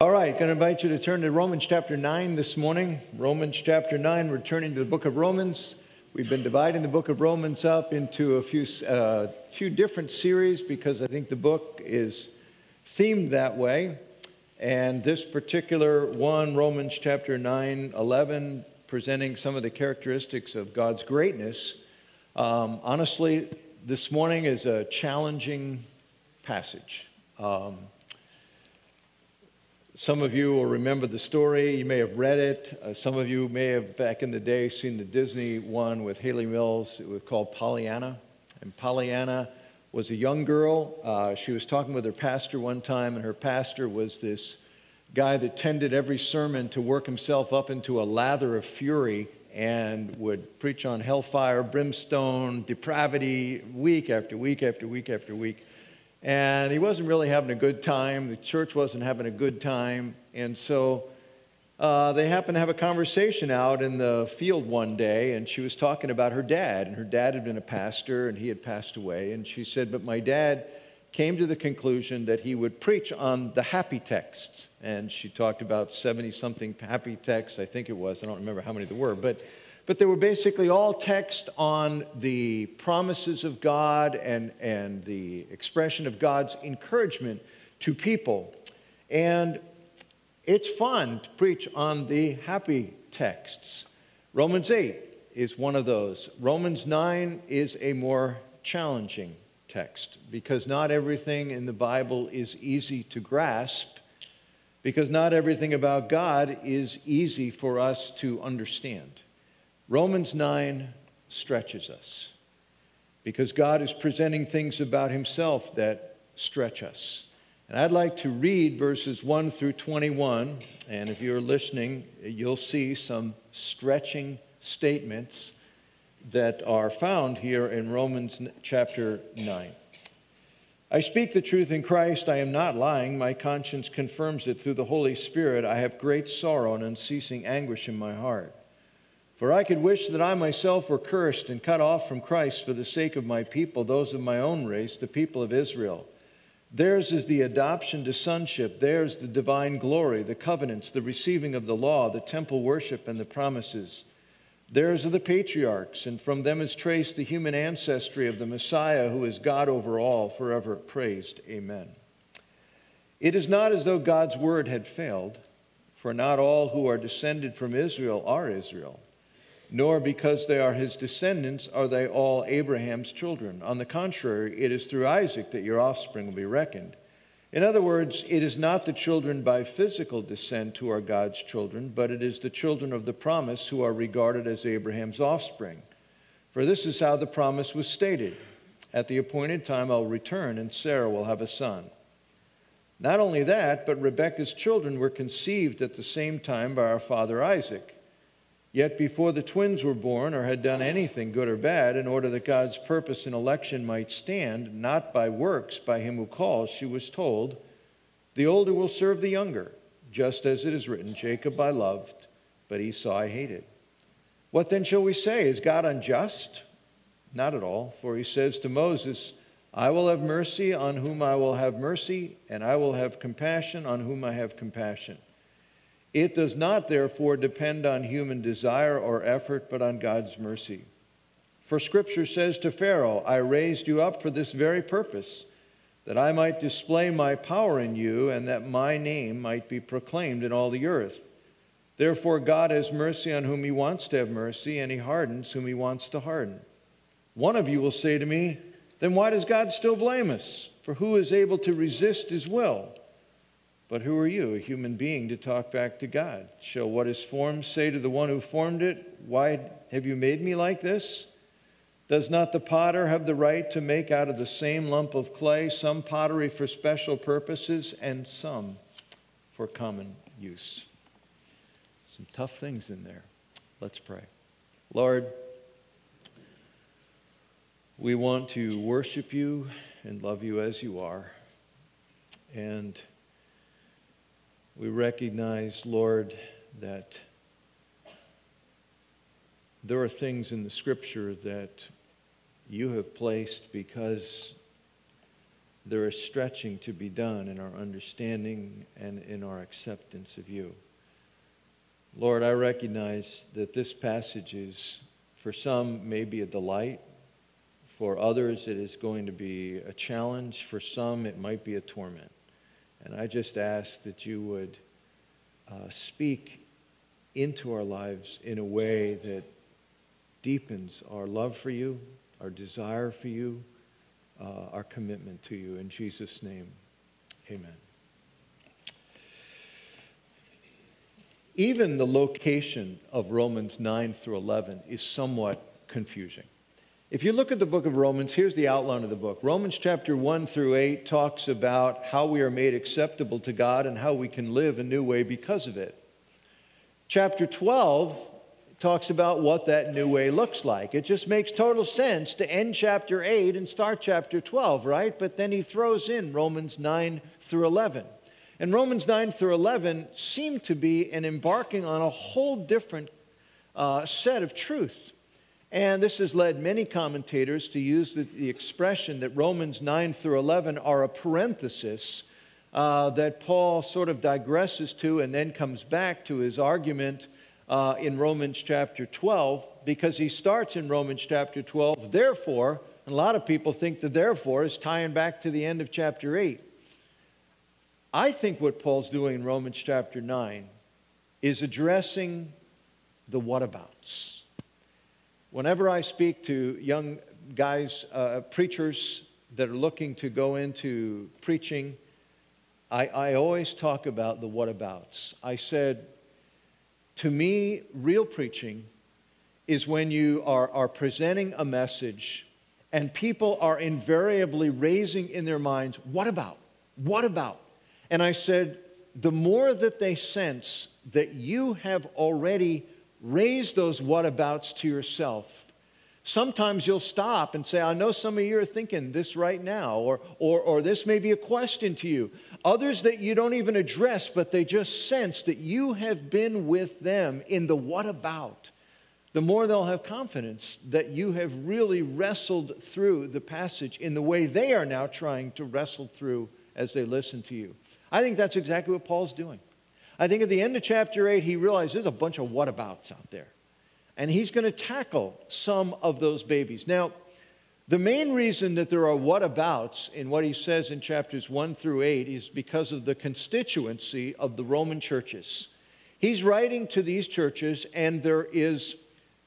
All right, going to invite you to turn to Romans chapter 9 this morning. Romans chapter 9, returning to the book of Romans. We've been dividing the book of Romans up into a few, uh, few different series because I think the book is themed that way. And this particular one, Romans chapter 9, 11, presenting some of the characteristics of God's greatness. Um, honestly, this morning is a challenging passage. Um, some of you will remember the story. You may have read it. Uh, some of you may have, back in the day, seen the Disney one with Hayley Mills. It was called Pollyanna. And Pollyanna was a young girl. Uh, she was talking with her pastor one time, and her pastor was this guy that tended every sermon to work himself up into a lather of fury and would preach on hellfire, brimstone, depravity, week after week after week after week. And he wasn't really having a good time. The church wasn't having a good time. And so uh, they happened to have a conversation out in the field one day, and she was talking about her dad. And her dad had been a pastor, and he had passed away. And she said, But my dad came to the conclusion that he would preach on the happy texts. And she talked about 70 something happy texts, I think it was. I don't remember how many there were. But but they were basically all text on the promises of God and, and the expression of God's encouragement to people. And it's fun to preach on the happy texts. Romans 8 is one of those. Romans 9 is a more challenging text because not everything in the Bible is easy to grasp, because not everything about God is easy for us to understand. Romans 9 stretches us because God is presenting things about himself that stretch us. And I'd like to read verses 1 through 21. And if you're listening, you'll see some stretching statements that are found here in Romans chapter 9. I speak the truth in Christ. I am not lying. My conscience confirms it through the Holy Spirit. I have great sorrow and unceasing anguish in my heart. For I could wish that I myself were cursed and cut off from Christ for the sake of my people, those of my own race, the people of Israel. Theirs is the adoption to sonship, theirs the divine glory, the covenants, the receiving of the law, the temple worship, and the promises. Theirs are the patriarchs, and from them is traced the human ancestry of the Messiah, who is God over all, forever praised. Amen. It is not as though God's word had failed, for not all who are descended from Israel are Israel nor because they are his descendants are they all Abraham's children. On the contrary, it is through Isaac that your offspring will be reckoned. In other words, it is not the children by physical descent who are God's children, but it is the children of the promise who are regarded as Abraham's offspring. For this is how the promise was stated At the appointed time I'll return, and Sarah will have a son. Not only that, but Rebekah's children were conceived at the same time by our father Isaac. Yet before the twins were born or had done anything good or bad, in order that God's purpose in election might stand, not by works by him who calls, she was told, The older will serve the younger, just as it is written, Jacob I loved, but Esau I hated. What then shall we say? Is God unjust? Not at all, for he says to Moses, I will have mercy on whom I will have mercy, and I will have compassion on whom I have compassion. It does not, therefore, depend on human desire or effort, but on God's mercy. For Scripture says to Pharaoh, I raised you up for this very purpose, that I might display my power in you, and that my name might be proclaimed in all the earth. Therefore, God has mercy on whom he wants to have mercy, and he hardens whom he wants to harden. One of you will say to me, Then why does God still blame us? For who is able to resist his will? But who are you, a human being, to talk back to God? Shall what is formed say to the one who formed it, Why have you made me like this? Does not the potter have the right to make out of the same lump of clay some pottery for special purposes and some for common use? Some tough things in there. Let's pray. Lord, we want to worship you and love you as you are. And we recognize, Lord, that there are things in the scripture that you have placed because there is stretching to be done in our understanding and in our acceptance of you. Lord, I recognize that this passage is, for some, maybe a delight. For others, it is going to be a challenge. For some, it might be a torment. And I just ask that you would uh, speak into our lives in a way that deepens our love for you, our desire for you, uh, our commitment to you. In Jesus' name, amen. Even the location of Romans 9 through 11 is somewhat confusing. If you look at the book of Romans, here's the outline of the book. Romans chapter 1 through 8 talks about how we are made acceptable to God and how we can live a new way because of it. Chapter 12 talks about what that new way looks like. It just makes total sense to end chapter 8 and start chapter 12, right? But then he throws in Romans 9 through 11. And Romans 9 through 11 seem to be an embarking on a whole different uh, set of truth. And this has led many commentators to use the, the expression that Romans 9 through 11 are a parenthesis uh, that Paul sort of digresses to and then comes back to his argument uh, in Romans chapter 12 because he starts in Romans chapter 12, therefore, and a lot of people think the therefore is tying back to the end of chapter 8. I think what Paul's doing in Romans chapter 9 is addressing the whatabouts. Whenever I speak to young guys, uh, preachers that are looking to go into preaching, I, I always talk about the whatabouts. I said, to me, real preaching is when you are, are presenting a message and people are invariably raising in their minds, What about? What about? And I said, The more that they sense that you have already raised those whatabouts to yourself, Sometimes you'll stop and say, I know some of you are thinking this right now, or, or, or this may be a question to you. Others that you don't even address, but they just sense that you have been with them in the what about. The more they'll have confidence that you have really wrestled through the passage in the way they are now trying to wrestle through as they listen to you. I think that's exactly what Paul's doing. I think at the end of chapter 8, he realizes there's a bunch of whatabouts out there and he's going to tackle some of those babies. Now, the main reason that there are whatabouts in what he says in chapters 1 through 8 is because of the constituency of the Roman churches. He's writing to these churches, and there is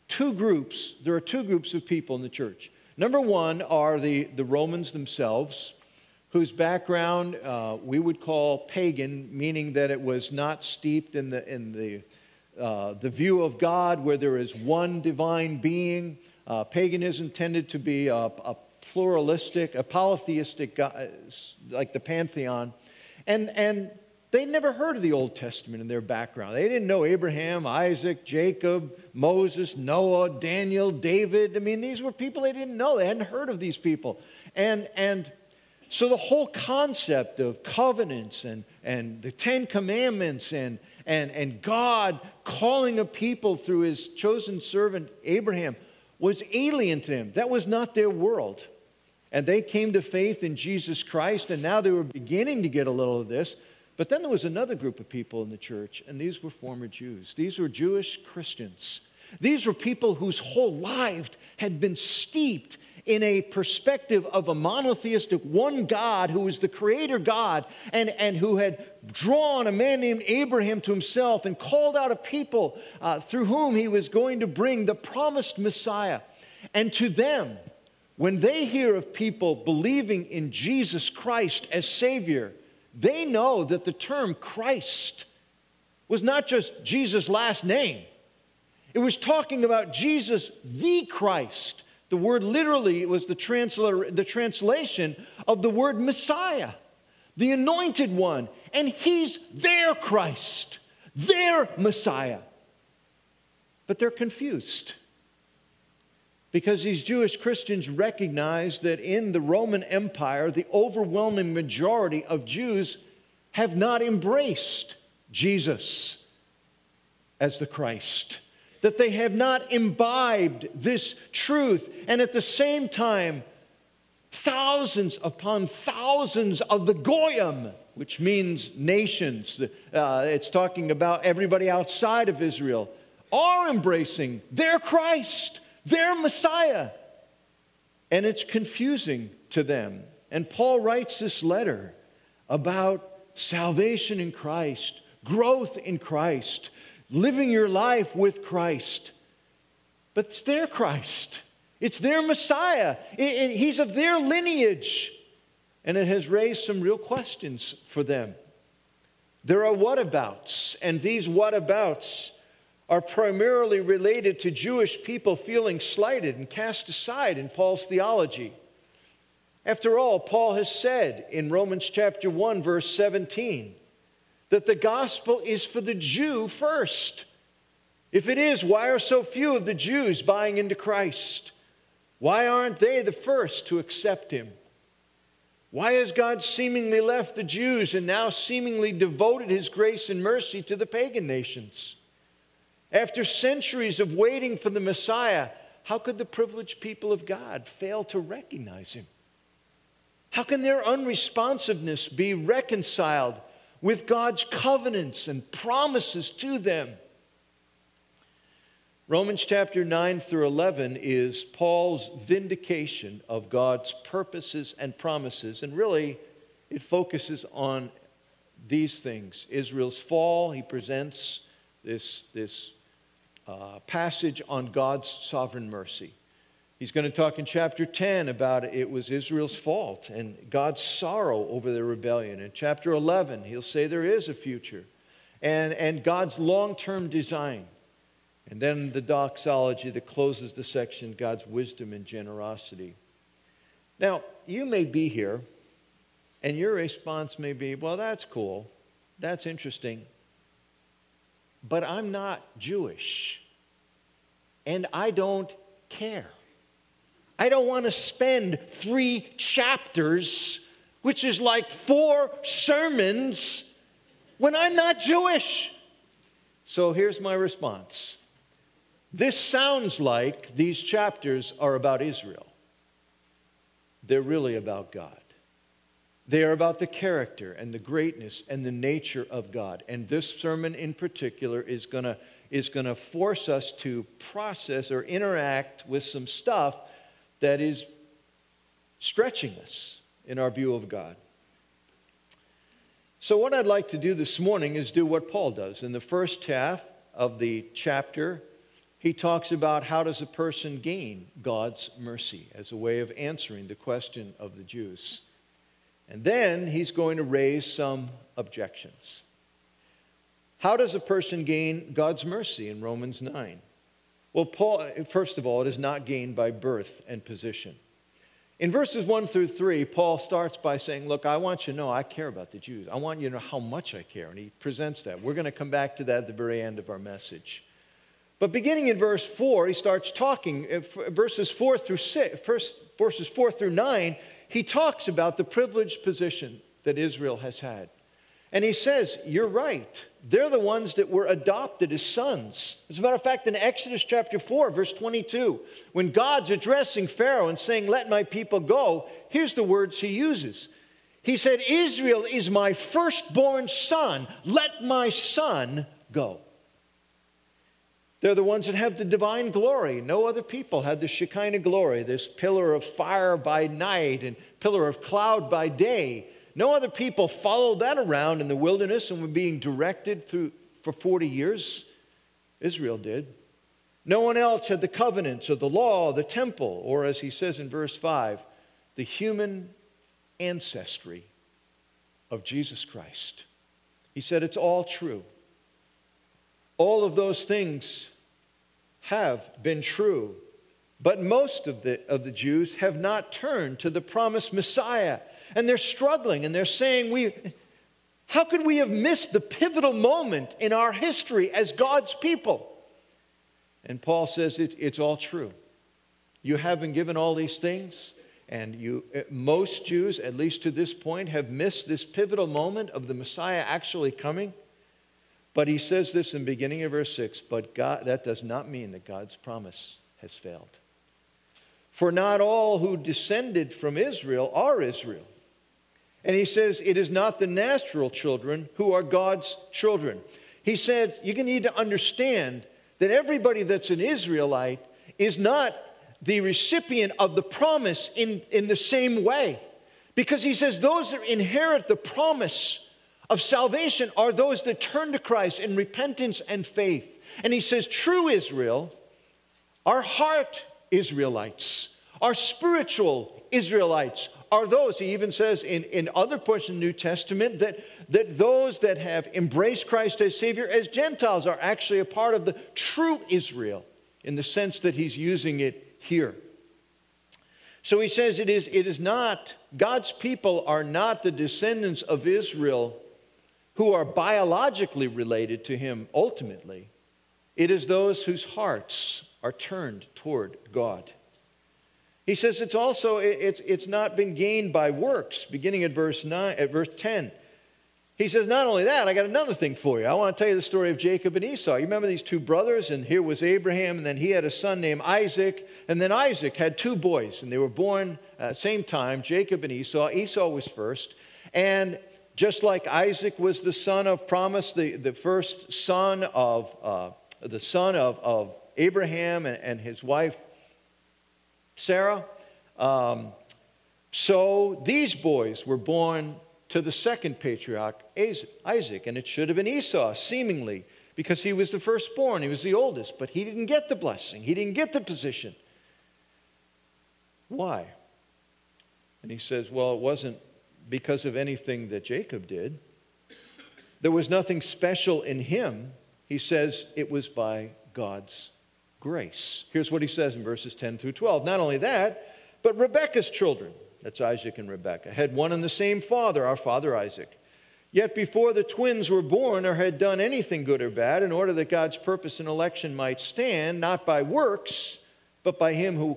two groups. There are two groups of people in the church. Number one are the, the Romans themselves, whose background uh, we would call pagan, meaning that it was not steeped in the, in the uh, the view of God where there is one divine being. Uh, paganism tended to be a, a pluralistic, a polytheistic, God, uh, like the pantheon. And, and they never heard of the Old Testament in their background. They didn't know Abraham, Isaac, Jacob, Moses, Noah, Daniel, David. I mean, these were people they didn't know. They hadn't heard of these people. And, and so the whole concept of covenants and, and the Ten Commandments and, and, and God calling a people through his chosen servant Abraham was alien to them. That was not their world. And they came to faith in Jesus Christ, and now they were beginning to get a little of this. But then there was another group of people in the church, and these were former Jews. These were Jewish Christians. These were people whose whole lives had been steeped in a perspective of a monotheistic one God who is the creator God and, and who had drawn a man named Abraham to himself and called out a people uh, through whom he was going to bring the promised Messiah. And to them, when they hear of people believing in Jesus Christ as Savior, they know that the term Christ was not just Jesus' last name. It was talking about Jesus, the Christ, the word literally was the, transla- the translation of the word Messiah, the anointed one. And he's their Christ, their Messiah. But they're confused because these Jewish Christians recognize that in the Roman Empire, the overwhelming majority of Jews have not embraced Jesus as the Christ that they have not imbibed this truth. And at the same time, thousands upon thousands of the Goyim, which means nations. Uh, it's talking about everybody outside of Israel, are embracing their Christ, their Messiah. And it's confusing to them. And Paul writes this letter about salvation in Christ, growth in Christ, living your life with Christ. But it's their Christ. It's their Messiah. he's of their lineage. And it has raised some real questions for them. There are whatabouts, and these whatabouts are primarily related to Jewish people feeling slighted and cast aside in Paul's theology. After all, Paul has said in Romans chapter 1, verse 17, that the gospel is for the Jew first. If it is, why are so few of the Jews buying into Christ? Why aren't they the first to accept him? Why has God seemingly left the Jews and now seemingly devoted his grace and mercy to the pagan nations? After centuries of waiting for the Messiah, how could the privileged people of God fail to recognize him? How can their unresponsiveness be reconciled with God's covenants and promises to them? Romans chapter 9 through 11 is Paul's vindication of God's purposes and promises. And really, it focuses on these things Israel's fall. He presents this, this uh, passage on God's sovereign mercy. He's going to talk in chapter 10 about it was Israel's fault and God's sorrow over their rebellion. In chapter 11, he'll say there is a future and, and God's long term design. And then the doxology that closes the section God's wisdom and generosity. Now, you may be here, and your response may be, well, that's cool. That's interesting. But I'm not Jewish. And I don't care. I don't want to spend three chapters, which is like four sermons, when I'm not Jewish. So here's my response this sounds like these chapters are about Israel. They're really about God. They are about the character and the greatness and the nature of God. And this sermon in particular is going to is going to force us to process or interact with some stuff that is stretching us in our view of God. So, what I'd like to do this morning is do what Paul does. In the first half of the chapter, he talks about how does a person gain God's mercy as a way of answering the question of the Jews. And then he's going to raise some objections. How does a person gain God's mercy in Romans 9? Well, Paul, first of all, it is not gained by birth and position. In verses 1 through 3, Paul starts by saying, Look, I want you to know I care about the Jews. I want you to know how much I care. And he presents that. We're going to come back to that at the very end of our message. But beginning in verse 4, he starts talking, uh, verses 4 through 6, first, verses 4 through 9, he talks about the privileged position that Israel has had. And he says, You're right. They're the ones that were adopted as sons. As a matter of fact, in Exodus chapter 4, verse 22, when God's addressing Pharaoh and saying, Let my people go, here's the words he uses. He said, Israel is my firstborn son. Let my son go. They're the ones that have the divine glory. No other people had the Shekinah glory, this pillar of fire by night and pillar of cloud by day. No other people followed that around in the wilderness and were being directed through for 40 years. Israel did. No one else had the covenants or the law, or the temple, or as he says in verse 5, the human ancestry of Jesus Christ. He said it's all true. All of those things have been true. But most of the, of the Jews have not turned to the promised Messiah. And they're struggling and they're saying, we, How could we have missed the pivotal moment in our history as God's people? And Paul says it, it's all true. You have been given all these things, and you, eh, most Jews, at least to this point, have missed this pivotal moment of the Messiah actually coming. But he says this in beginning of verse 6, but God, that does not mean that God's promise has failed. For not all who descended from Israel are Israel. And he says, It is not the natural children who are God's children. He said, You need to understand that everybody that's an Israelite is not the recipient of the promise in, in the same way. Because he says, Those that inherit the promise of salvation are those that turn to Christ in repentance and faith. And he says, True Israel, our heart Israelites, our spiritual Israelites are those. He even says in, in other portions of the New Testament that, that those that have embraced Christ as Savior as Gentiles are actually a part of the true Israel in the sense that he's using it here. So he says it is, it is not, God's people are not the descendants of Israel who are biologically related to him ultimately. It is those whose hearts are turned toward God. He says it's also it's, it's not been gained by works, beginning at verse 9 at verse 10. He says, Not only that, I got another thing for you. I want to tell you the story of Jacob and Esau. You remember these two brothers, and here was Abraham, and then he had a son named Isaac, and then Isaac had two boys, and they were born at same time, Jacob and Esau. Esau was first, and just like Isaac was the son of promise, the, the first son of uh, the son of, of Abraham and, and his wife Sarah. Um, so these boys were born to the second patriarch, Isaac, and it should have been Esau, seemingly, because he was the firstborn, he was the oldest, but he didn't get the blessing, he didn't get the position. Why? And he says, Well, it wasn't because of anything that Jacob did. There was nothing special in him. He says it was by God's grace. Here's what he says in verses 10 through 12. Not only that, but Rebekah's children, that's Isaac and Rebekah, had one and the same father, our father Isaac. Yet before the twins were born or had done anything good or bad, in order that God's purpose and election might stand, not by works, but by him who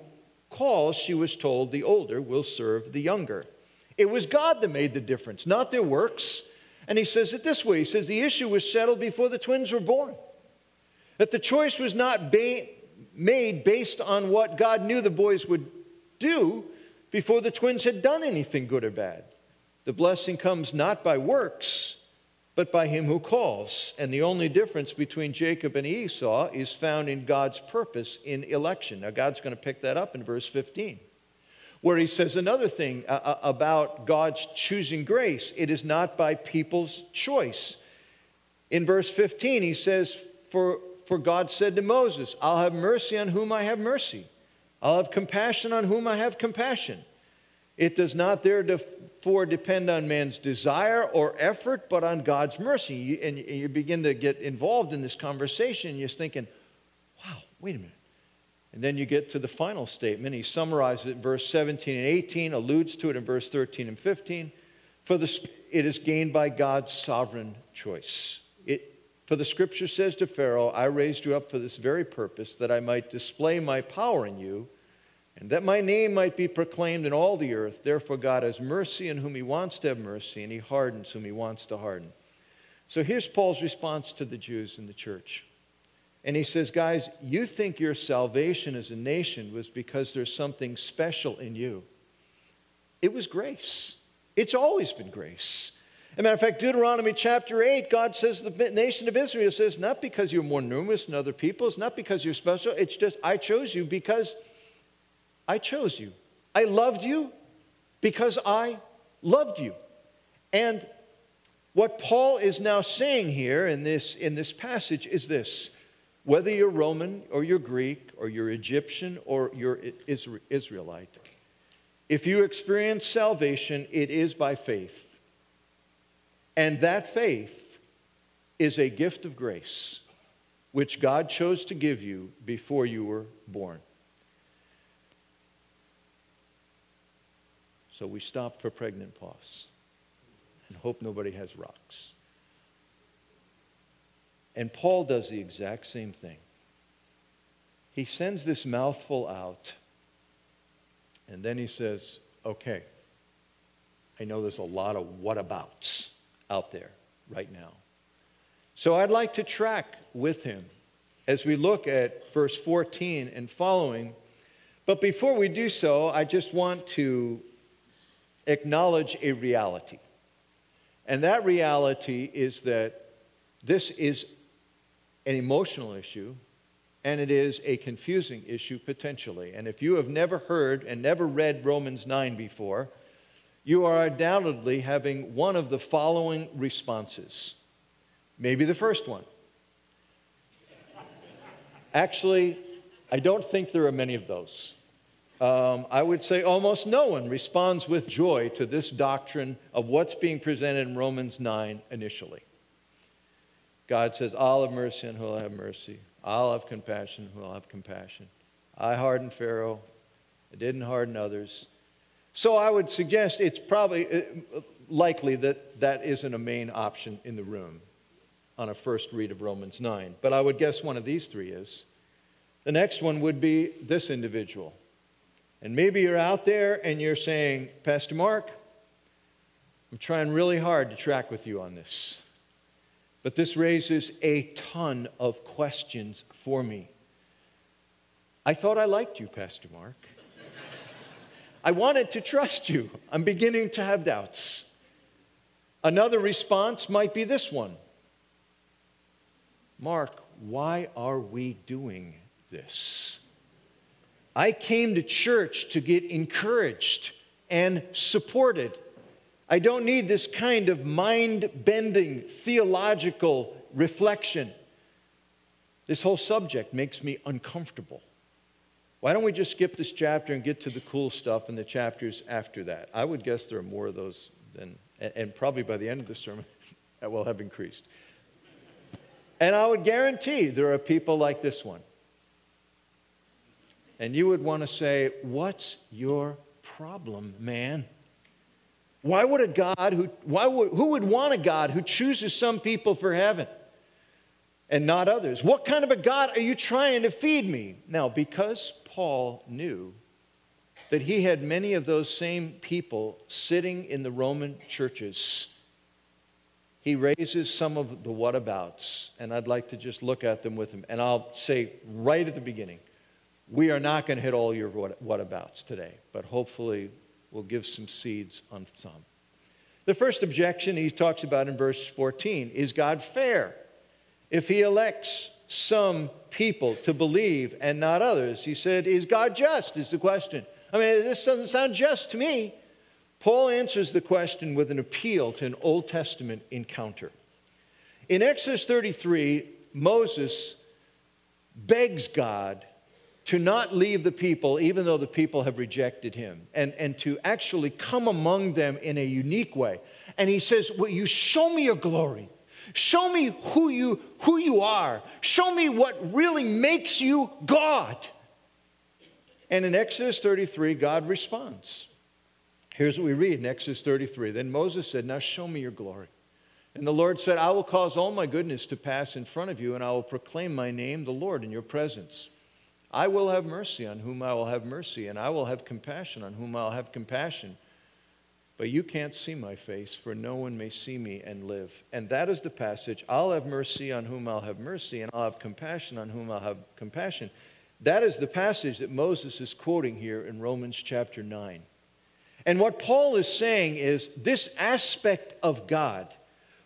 calls, she was told, the older will serve the younger. It was God that made the difference, not their works. And he says it this way He says, The issue was settled before the twins were born. That the choice was not ba- made based on what God knew the boys would do before the twins had done anything good or bad. The blessing comes not by works, but by him who calls. And the only difference between Jacob and Esau is found in God's purpose in election. Now, God's going to pick that up in verse 15, where he says another thing uh, uh, about God's choosing grace it is not by people's choice. In verse 15, he says, For for God said to Moses, I'll have mercy on whom I have mercy. I'll have compassion on whom I have compassion. It does not therefore depend on man's desire or effort, but on God's mercy. And you begin to get involved in this conversation, and you're thinking, wow, wait a minute. And then you get to the final statement. He summarizes it in verse 17 and 18, alludes to it in verse 13 and 15. For the, it is gained by God's sovereign choice. For the scripture says to Pharaoh, I raised you up for this very purpose, that I might display my power in you, and that my name might be proclaimed in all the earth. Therefore, God has mercy on whom he wants to have mercy, and he hardens whom he wants to harden. So here's Paul's response to the Jews in the church. And he says, Guys, you think your salvation as a nation was because there's something special in you. It was grace. It's always been grace. As a matter of fact, Deuteronomy chapter 8, God says the nation of Israel says, not because you're more numerous than other peoples, not because you're special, it's just I chose you because I chose you. I loved you because I loved you. And what Paul is now saying here in this, in this passage is this whether you're Roman or you're Greek or you're Egyptian or you're Israelite, if you experience salvation, it is by faith. And that faith is a gift of grace which God chose to give you before you were born. So we stop for pregnant pause and hope nobody has rocks. And Paul does the exact same thing. He sends this mouthful out, and then he says, Okay, I know there's a lot of whatabouts out there right now. So I'd like to track with him as we look at verse 14 and following But before we do so, I just want to acknowledge a reality. And that reality is that this is an emotional issue and it is a confusing issue potentially. And if you have never heard and never read Romans 9 before, you are undoubtedly having one of the following responses. Maybe the first one. Actually, I don't think there are many of those. Um, I would say almost no one responds with joy to this doctrine of what's being presented in Romans 9 initially. God says, I'll have mercy on who will have mercy. I'll have compassion and who will have compassion. I hardened Pharaoh. I didn't harden others. So I would suggest it's probably uh, likely that that isn't a main option in the room on a first read of Romans 9. But I would guess one of these three is. The next one would be this individual. And maybe you're out there and you're saying, Pastor Mark, I'm trying really hard to track with you on this. But this raises a ton of questions for me. I thought I liked you, Pastor Mark. I wanted to trust you. I'm beginning to have doubts. Another response might be this one Mark, why are we doing this? I came to church to get encouraged and supported. I don't need this kind of mind bending theological reflection. This whole subject makes me uncomfortable. Why don't we just skip this chapter and get to the cool stuff in the chapters after that? I would guess there are more of those than, and probably by the end of the sermon, that will have increased. And I would guarantee there are people like this one and you would want to say, What's your problem, man? Why would a God who, why would, who would want a God who chooses some people for heaven and not others? What kind of a God are you trying to feed me? Now, because Paul knew that he had many of those same people sitting in the Roman churches, he raises some of the whatabouts, and I'd like to just look at them with him. And I'll say right at the beginning we are not going to hit all your whatabouts today, but hopefully we'll give some seeds on some. The first objection he talks about in verse 14 is God fair? If he elects some people to believe and not others, he said, Is God just? Is the question. I mean, this doesn't sound just to me. Paul answers the question with an appeal to an Old Testament encounter. In Exodus 33, Moses begs God to not leave the people, even though the people have rejected him, and, and to actually come among them in a unique way. And he says, Will you show me your glory? Show me who you, who you are. Show me what really makes you God. And in Exodus 33, God responds. Here's what we read in Exodus 33. Then Moses said, Now show me your glory. And the Lord said, I will cause all my goodness to pass in front of you, and I will proclaim my name, the Lord, in your presence. I will have mercy on whom I will have mercy, and I will have compassion on whom I'll have compassion. But you can't see my face, for no one may see me and live. And that is the passage I'll have mercy on whom I'll have mercy, and I'll have compassion on whom I'll have compassion. That is the passage that Moses is quoting here in Romans chapter 9. And what Paul is saying is this aspect of God,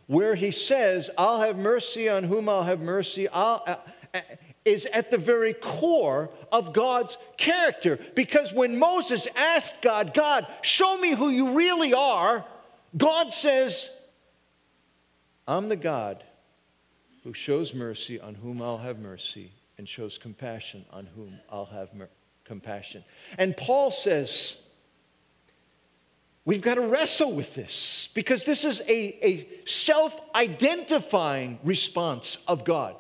where he says, I'll have mercy on whom I'll have mercy, I'll, is at the very core of God's character. Because when Moses asked God, God, show me who you really are, God says, I'm the God who shows mercy on whom I'll have mercy and shows compassion on whom I'll have mer- compassion. And Paul says, We've got to wrestle with this because this is a, a self identifying response of God.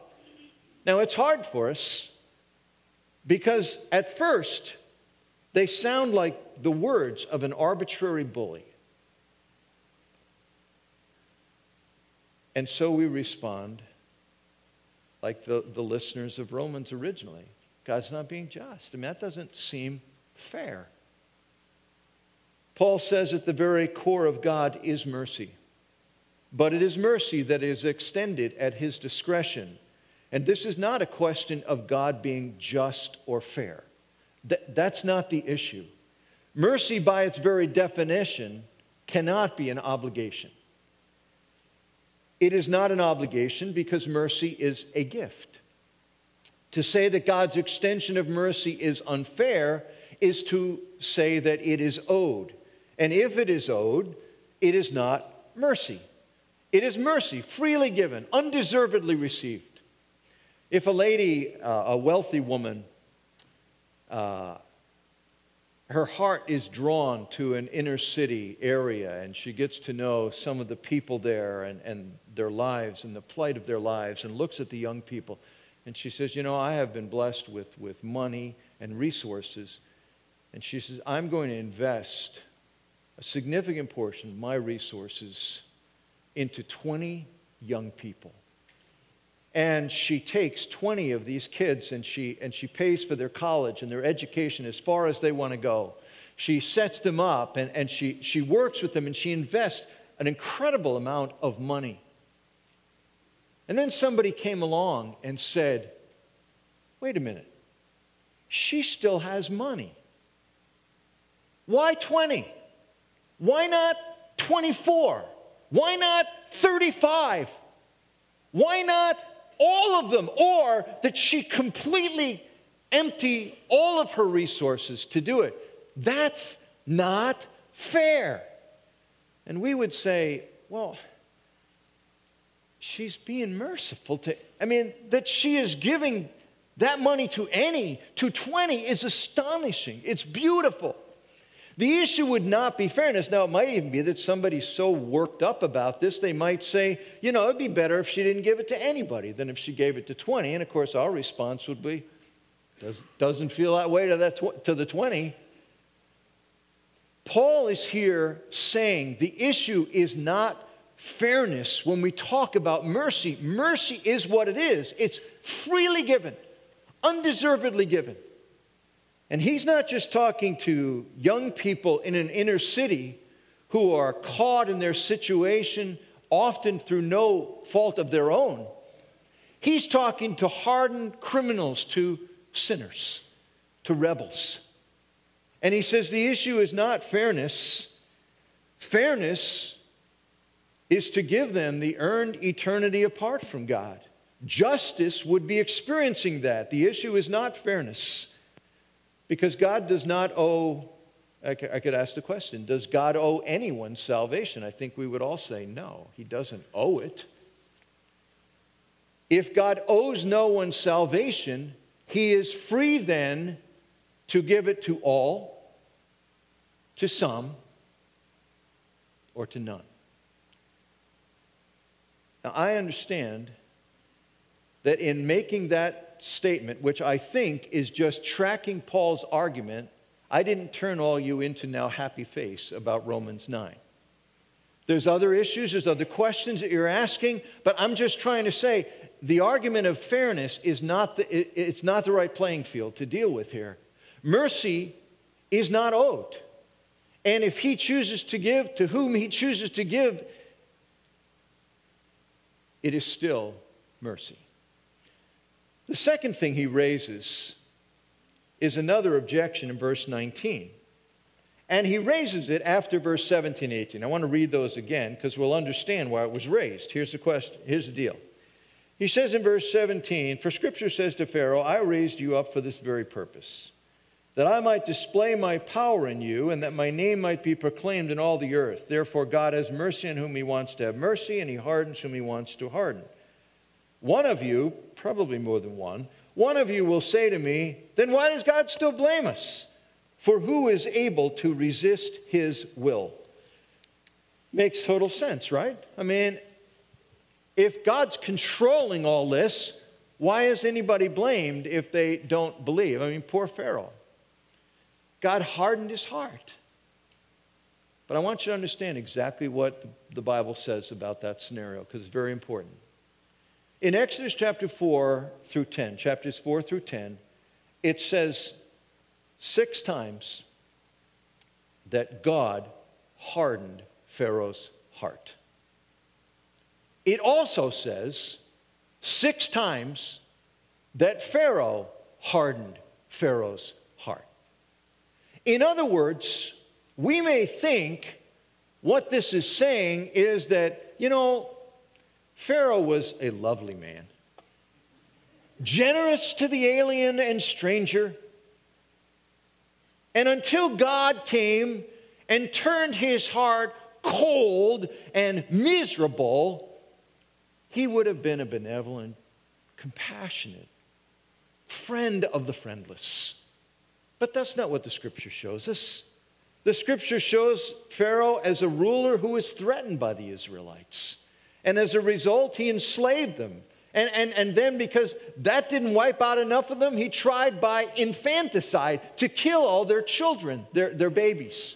Now, it's hard for us because at first they sound like the words of an arbitrary bully. And so we respond like the, the listeners of Romans originally God's not being just. I mean, that doesn't seem fair. Paul says at the very core of God is mercy, but it is mercy that is extended at his discretion and this is not a question of God being just or fair. Th- that's not the issue. Mercy, by its very definition, cannot be an obligation. It is not an obligation because mercy is a gift. To say that God's extension of mercy is unfair is to say that it is owed. And if it is owed, it is not mercy. It is mercy, freely given, undeservedly received. If a lady, uh, a wealthy woman, uh, her heart is drawn to an inner city area and she gets to know some of the people there and, and their lives and the plight of their lives and looks at the young people and she says, You know, I have been blessed with, with money and resources. And she says, I'm going to invest a significant portion of my resources into 20 young people. And she takes 20 of these kids and she, and she pays for their college and their education as far as they want to go. She sets them up and, and she, she works with them and she invests an incredible amount of money. And then somebody came along and said, wait a minute, she still has money. Why 20? Why not 24? Why not 35? Why not all of them? Or that she completely empty all of her resources to do it. That's not fair. And we would say, well, she's being merciful to, I mean, that she is giving that money to any, to 20, is astonishing. It's beautiful. The issue would not be fairness. Now, it might even be that somebody's so worked up about this, they might say, you know, it'd be better if she didn't give it to anybody than if she gave it to 20. And of course, our response would be, Does, doesn't feel that way to, that tw- to the 20. Paul is here saying the issue is not fairness when we talk about mercy. Mercy is what it is, it's freely given, undeservedly given. And he's not just talking to young people in an inner city who are caught in their situation, often through no fault of their own. He's talking to hardened criminals, to sinners, to rebels. And he says the issue is not fairness. Fairness is to give them the earned eternity apart from God. Justice would be experiencing that. The issue is not fairness. Because God does not owe, I could ask the question, does God owe anyone salvation? I think we would all say no, He doesn't owe it. If God owes no one salvation, He is free then to give it to all, to some, or to none. Now, I understand that in making that statement, which I think is just tracking Paul's argument, I didn't turn all you into now happy face about Romans 9. There's other issues, there's other questions that you're asking, but I'm just trying to say the argument of fairness is not the, it's not the right playing field to deal with here. Mercy is not owed. And if he chooses to give to whom he chooses to give, it is still mercy. The second thing he raises is another objection in verse 19. And he raises it after verse 17, 18. I want to read those again because we'll understand why it was raised. Here's the question. Here's the deal. He says in verse 17, For scripture says to Pharaoh, I raised you up for this very purpose, that I might display my power in you, and that my name might be proclaimed in all the earth. Therefore, God has mercy on whom he wants to have mercy, and he hardens whom he wants to harden. One of you, probably more than one, one of you will say to me, then why does God still blame us? For who is able to resist his will? Makes total sense, right? I mean, if God's controlling all this, why is anybody blamed if they don't believe? I mean, poor Pharaoh. God hardened his heart. But I want you to understand exactly what the Bible says about that scenario because it's very important. In Exodus chapter 4 through 10, chapters 4 through 10, it says six times that God hardened Pharaoh's heart. It also says six times that Pharaoh hardened Pharaoh's heart. In other words, we may think what this is saying is that, you know, Pharaoh was a lovely man, generous to the alien and stranger. And until God came and turned his heart cold and miserable, he would have been a benevolent, compassionate friend of the friendless. But that's not what the scripture shows us. The scripture shows Pharaoh as a ruler who is threatened by the Israelites. And as a result, he enslaved them. And, and, and then, because that didn't wipe out enough of them, he tried by infanticide to kill all their children, their, their babies.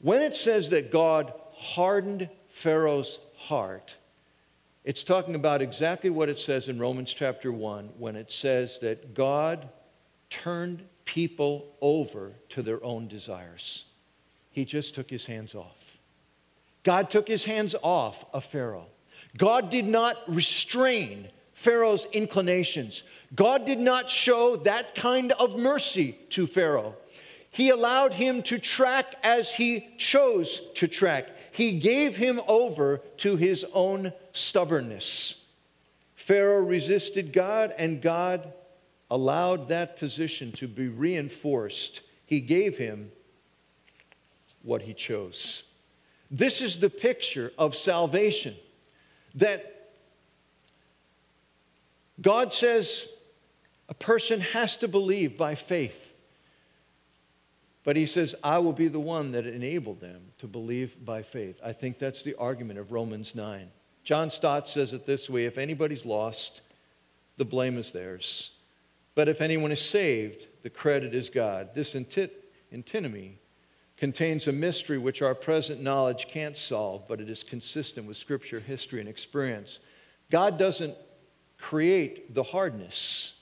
When it says that God hardened Pharaoh's heart, it's talking about exactly what it says in Romans chapter 1 when it says that God turned people over to their own desires. He just took his hands off. God took his hands off of Pharaoh. God did not restrain Pharaoh's inclinations. God did not show that kind of mercy to Pharaoh. He allowed him to track as he chose to track. He gave him over to his own stubbornness. Pharaoh resisted God, and God allowed that position to be reinforced. He gave him what he chose. This is the picture of salvation that God says a person has to believe by faith. But he says, I will be the one that enabled them to believe by faith. I think that's the argument of Romans 9. John Stott says it this way if anybody's lost, the blame is theirs. But if anyone is saved, the credit is God. This antinomy contains a mystery which our present knowledge can't solve, but it is consistent with Scripture, history, and experience. God doesn't create the hardness.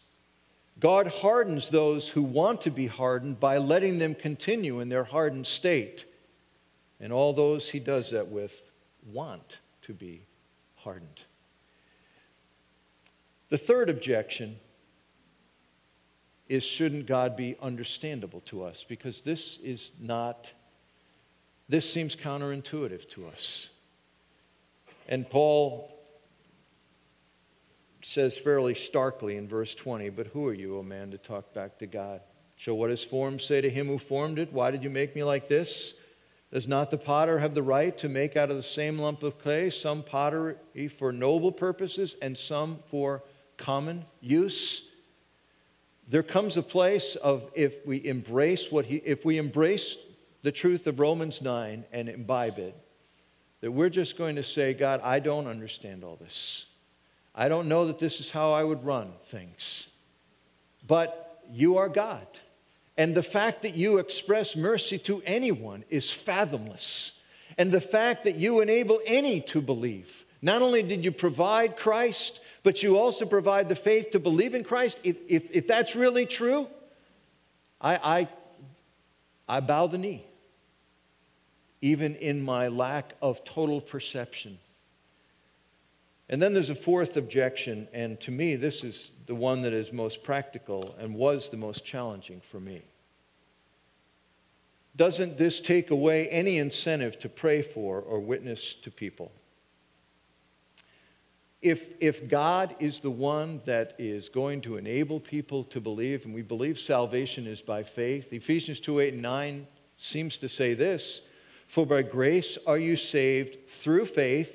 God hardens those who want to be hardened by letting them continue in their hardened state. And all those he does that with want to be hardened. The third objection is shouldn't God be understandable to us? Because this is not, this seems counterintuitive to us. And Paul says fairly starkly in verse 20, But who are you, O man, to talk back to God? Shall what is formed say to him who formed it, Why did you make me like this? Does not the potter have the right to make out of the same lump of clay some pottery for noble purposes and some for common use? There comes a place of if we embrace what he, if we embrace the truth of Romans 9 and imbibe it, that we're just going to say, God, I don't understand all this. I don't know that this is how I would run things. But you are God. And the fact that you express mercy to anyone is fathomless. And the fact that you enable any to believe. Not only did you provide Christ, but you also provide the faith to believe in Christ. If, if, if that's really true, I, I, I bow the knee, even in my lack of total perception and then there's a fourth objection, and to me, this is the one that is most practical and was the most challenging for me. Doesn't this take away any incentive to pray for or witness to people? If, if God is the one that is going to enable people to believe, and we believe salvation is by faith, Ephesians 2 8 and 9 seems to say this For by grace are you saved through faith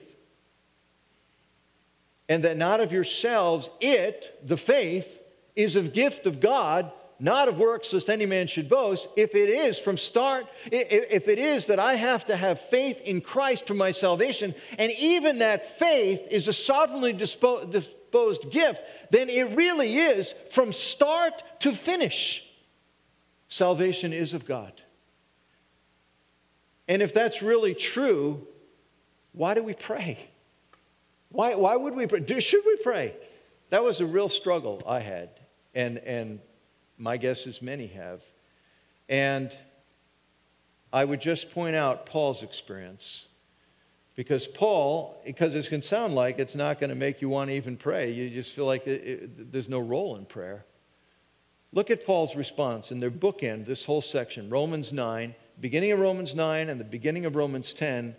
and that not of yourselves, it, the faith, is a gift of God, not of works, lest any man should boast. If it is from start, if it is that I have to have faith in Christ for my salvation, and even that faith is a sovereignly disposed gift, then it really is from start to finish. Salvation is of God. And if that's really true, why do we pray? Why, why would we pray? Should we pray? That was a real struggle I had, and, and my guess is many have. And I would just point out Paul's experience. Because Paul, because it can sound like it's not going to make you want to even pray, you just feel like it, it, there's no role in prayer. Look at Paul's response in their bookend, this whole section, Romans 9, beginning of Romans 9 and the beginning of Romans 10,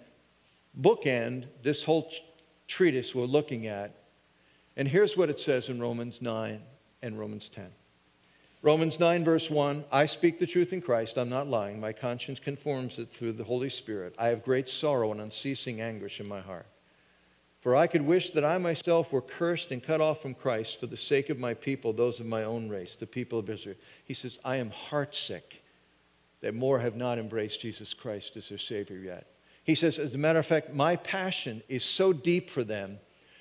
bookend this whole treatise we're looking at. And here's what it says in Romans 9 and Romans 10. Romans 9, verse 1 I speak the truth in Christ. I'm not lying. My conscience conforms it through the Holy Spirit. I have great sorrow and unceasing anguish in my heart. For I could wish that I myself were cursed and cut off from Christ for the sake of my people, those of my own race, the people of Israel. He says, I am heartsick that more have not embraced Jesus Christ as their Savior yet. He says, as a matter of fact, my passion is so deep for them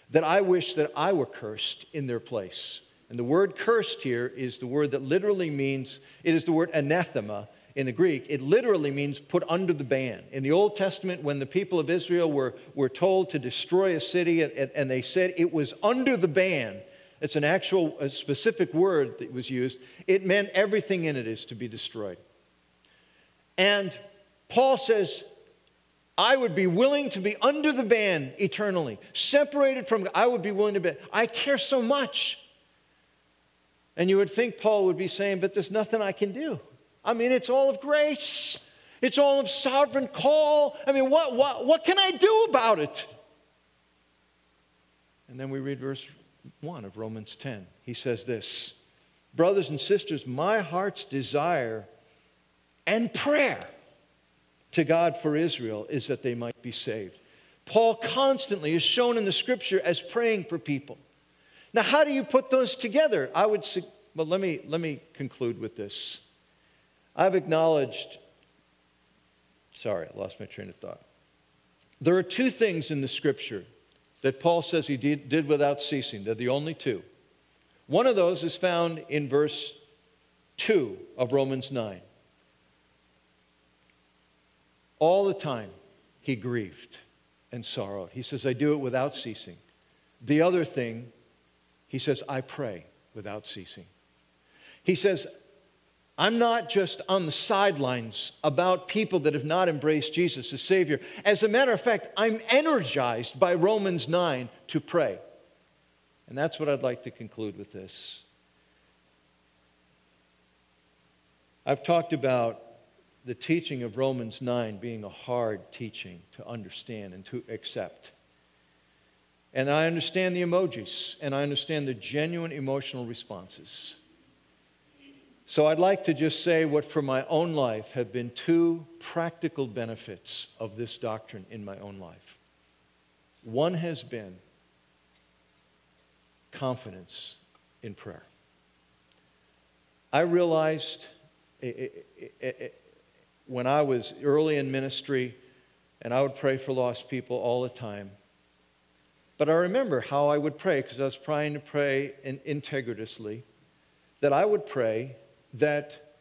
that I wish that I were cursed in their place. And the word cursed here is the word that literally means, it is the word anathema in the Greek. It literally means put under the ban. In the Old Testament, when the people of Israel were, were told to destroy a city and, and they said it was under the ban, it's an actual, specific word that was used, it meant everything in it is to be destroyed. And Paul says, I would be willing to be under the ban eternally, separated from God. I would be willing to be. I care so much. And you would think Paul would be saying, but there's nothing I can do. I mean, it's all of grace. It's all of sovereign call. I mean, what, what, what can I do about it? And then we read verse 1 of Romans 10. He says this Brothers and sisters, my heart's desire and prayer to God for Israel is that they might be saved. Paul constantly is shown in the scripture as praying for people. Now, how do you put those together? I would say, well, let me, let me conclude with this. I've acknowledged, sorry, I lost my train of thought. There are two things in the scripture that Paul says he did, did without ceasing. They're the only two. One of those is found in verse 2 of Romans 9. All the time, he grieved and sorrowed. He says, I do it without ceasing. The other thing he says, I pray without ceasing. He says, I'm not just on the sidelines about people that have not embraced Jesus as Savior. As a matter of fact, I'm energized by Romans 9 to pray. And that's what I'd like to conclude with this. I've talked about the teaching of Romans 9 being a hard teaching to understand and to accept. And I understand the emojis, and I understand the genuine emotional responses. So I'd like to just say what, for my own life, have been two practical benefits of this doctrine in my own life. One has been confidence in prayer. I realized eh, eh, eh, when I was early in ministry, and I would pray for lost people all the time but I remember how I would pray because I was trying to pray in, integritously, that I would pray that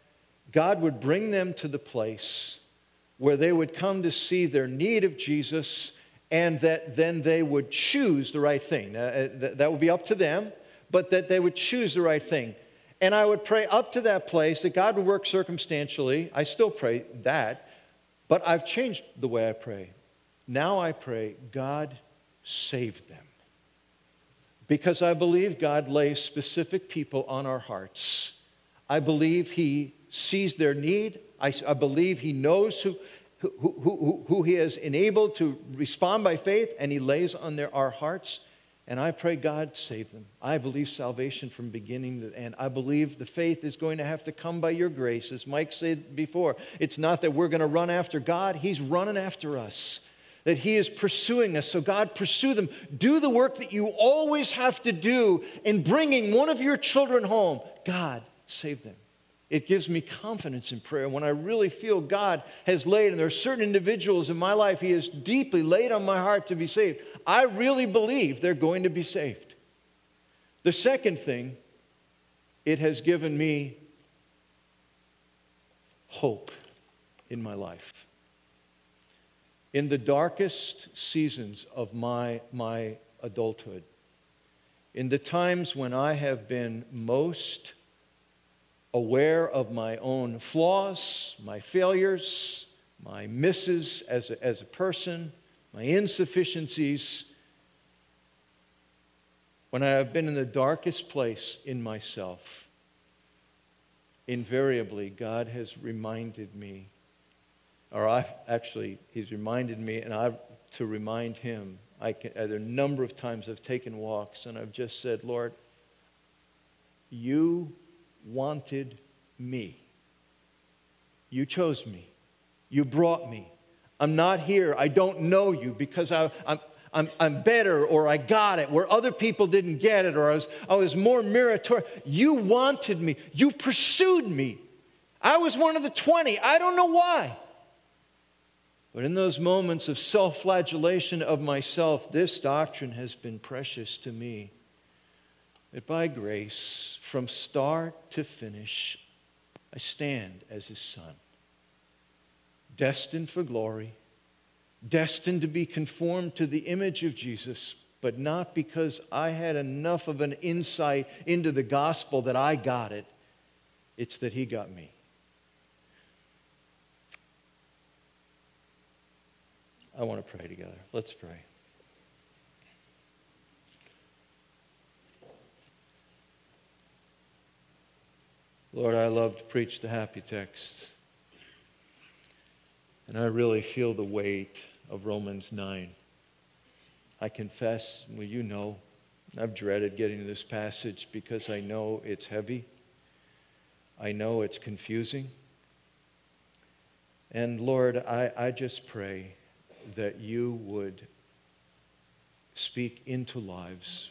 God would bring them to the place where they would come to see their need of Jesus and that then they would choose the right thing. Uh, that would be up to them, but that they would choose the right thing. And I would pray up to that place that God would work circumstantially. I still pray that, but I've changed the way I pray. Now I pray, God, save them. Because I believe God lays specific people on our hearts. I believe He sees their need. I, I believe He knows who, who, who, who, He has enabled to respond by faith, and He lays on their, our hearts. And I pray God save them. I believe salvation from beginning to end. I believe the faith is going to have to come by your grace. As Mike said before, it's not that we're going to run after God, He's running after us that He is pursuing us. So, God, pursue them. Do the work that you always have to do in bringing one of your children home. God, save them. It gives me confidence in prayer. When I really feel God has laid, and there are certain individuals in my life He has deeply laid on my heart to be saved, I really believe they're going to be saved. The second thing, it has given me hope in my life in the darkest seasons of my, my adulthood, in the times when I have been most aware of my own flaws, my failures, my misses as a, as a person, my insufficiencies, when I have been in the darkest place in myself, invariably, God has reminded me, or I've actually, He's reminded me, and I've to remind Him. I can, a number of times I've taken walks and I've just said, Lord, you wanted me. You chose me. You brought me. I'm not here. I don't know you because I, am I'm, I'm better or I got it where other people didn't get it or I was, I was more meritorious. You wanted me. You pursued me. I was one of the 20. I don't know why. But in those moments of self flagellation of myself, this doctrine has been precious to me. That by grace, from start to finish, I stand as his son, destined for glory, destined to be conformed to the image of Jesus, but not because I had enough of an insight into the gospel that I got it. It's that he got me. I want to pray together. Let's pray. Lord, I love to preach the happy text. And I really feel the weight of Romans 9. I confess, well, you know, I've dreaded getting to this passage because I know it's heavy. I know it's confusing. And Lord, I, I just pray that you would speak into lives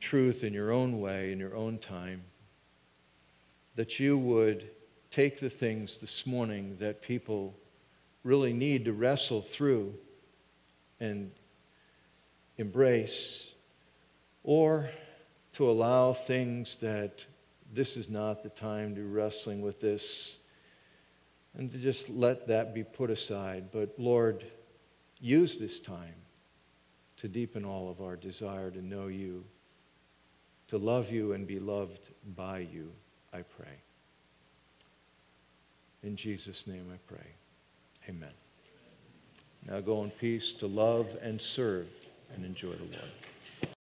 truth in your own way, in your own time, that you would take the things this morning that people really need to wrestle through and embrace, or to allow things that this is not the time to wrestling with this and to just let that be put aside. But Lord, use this time to deepen all of our desire to know you, to love you and be loved by you, I pray. In Jesus' name I pray. Amen. Now go in peace to love and serve and enjoy the Lord.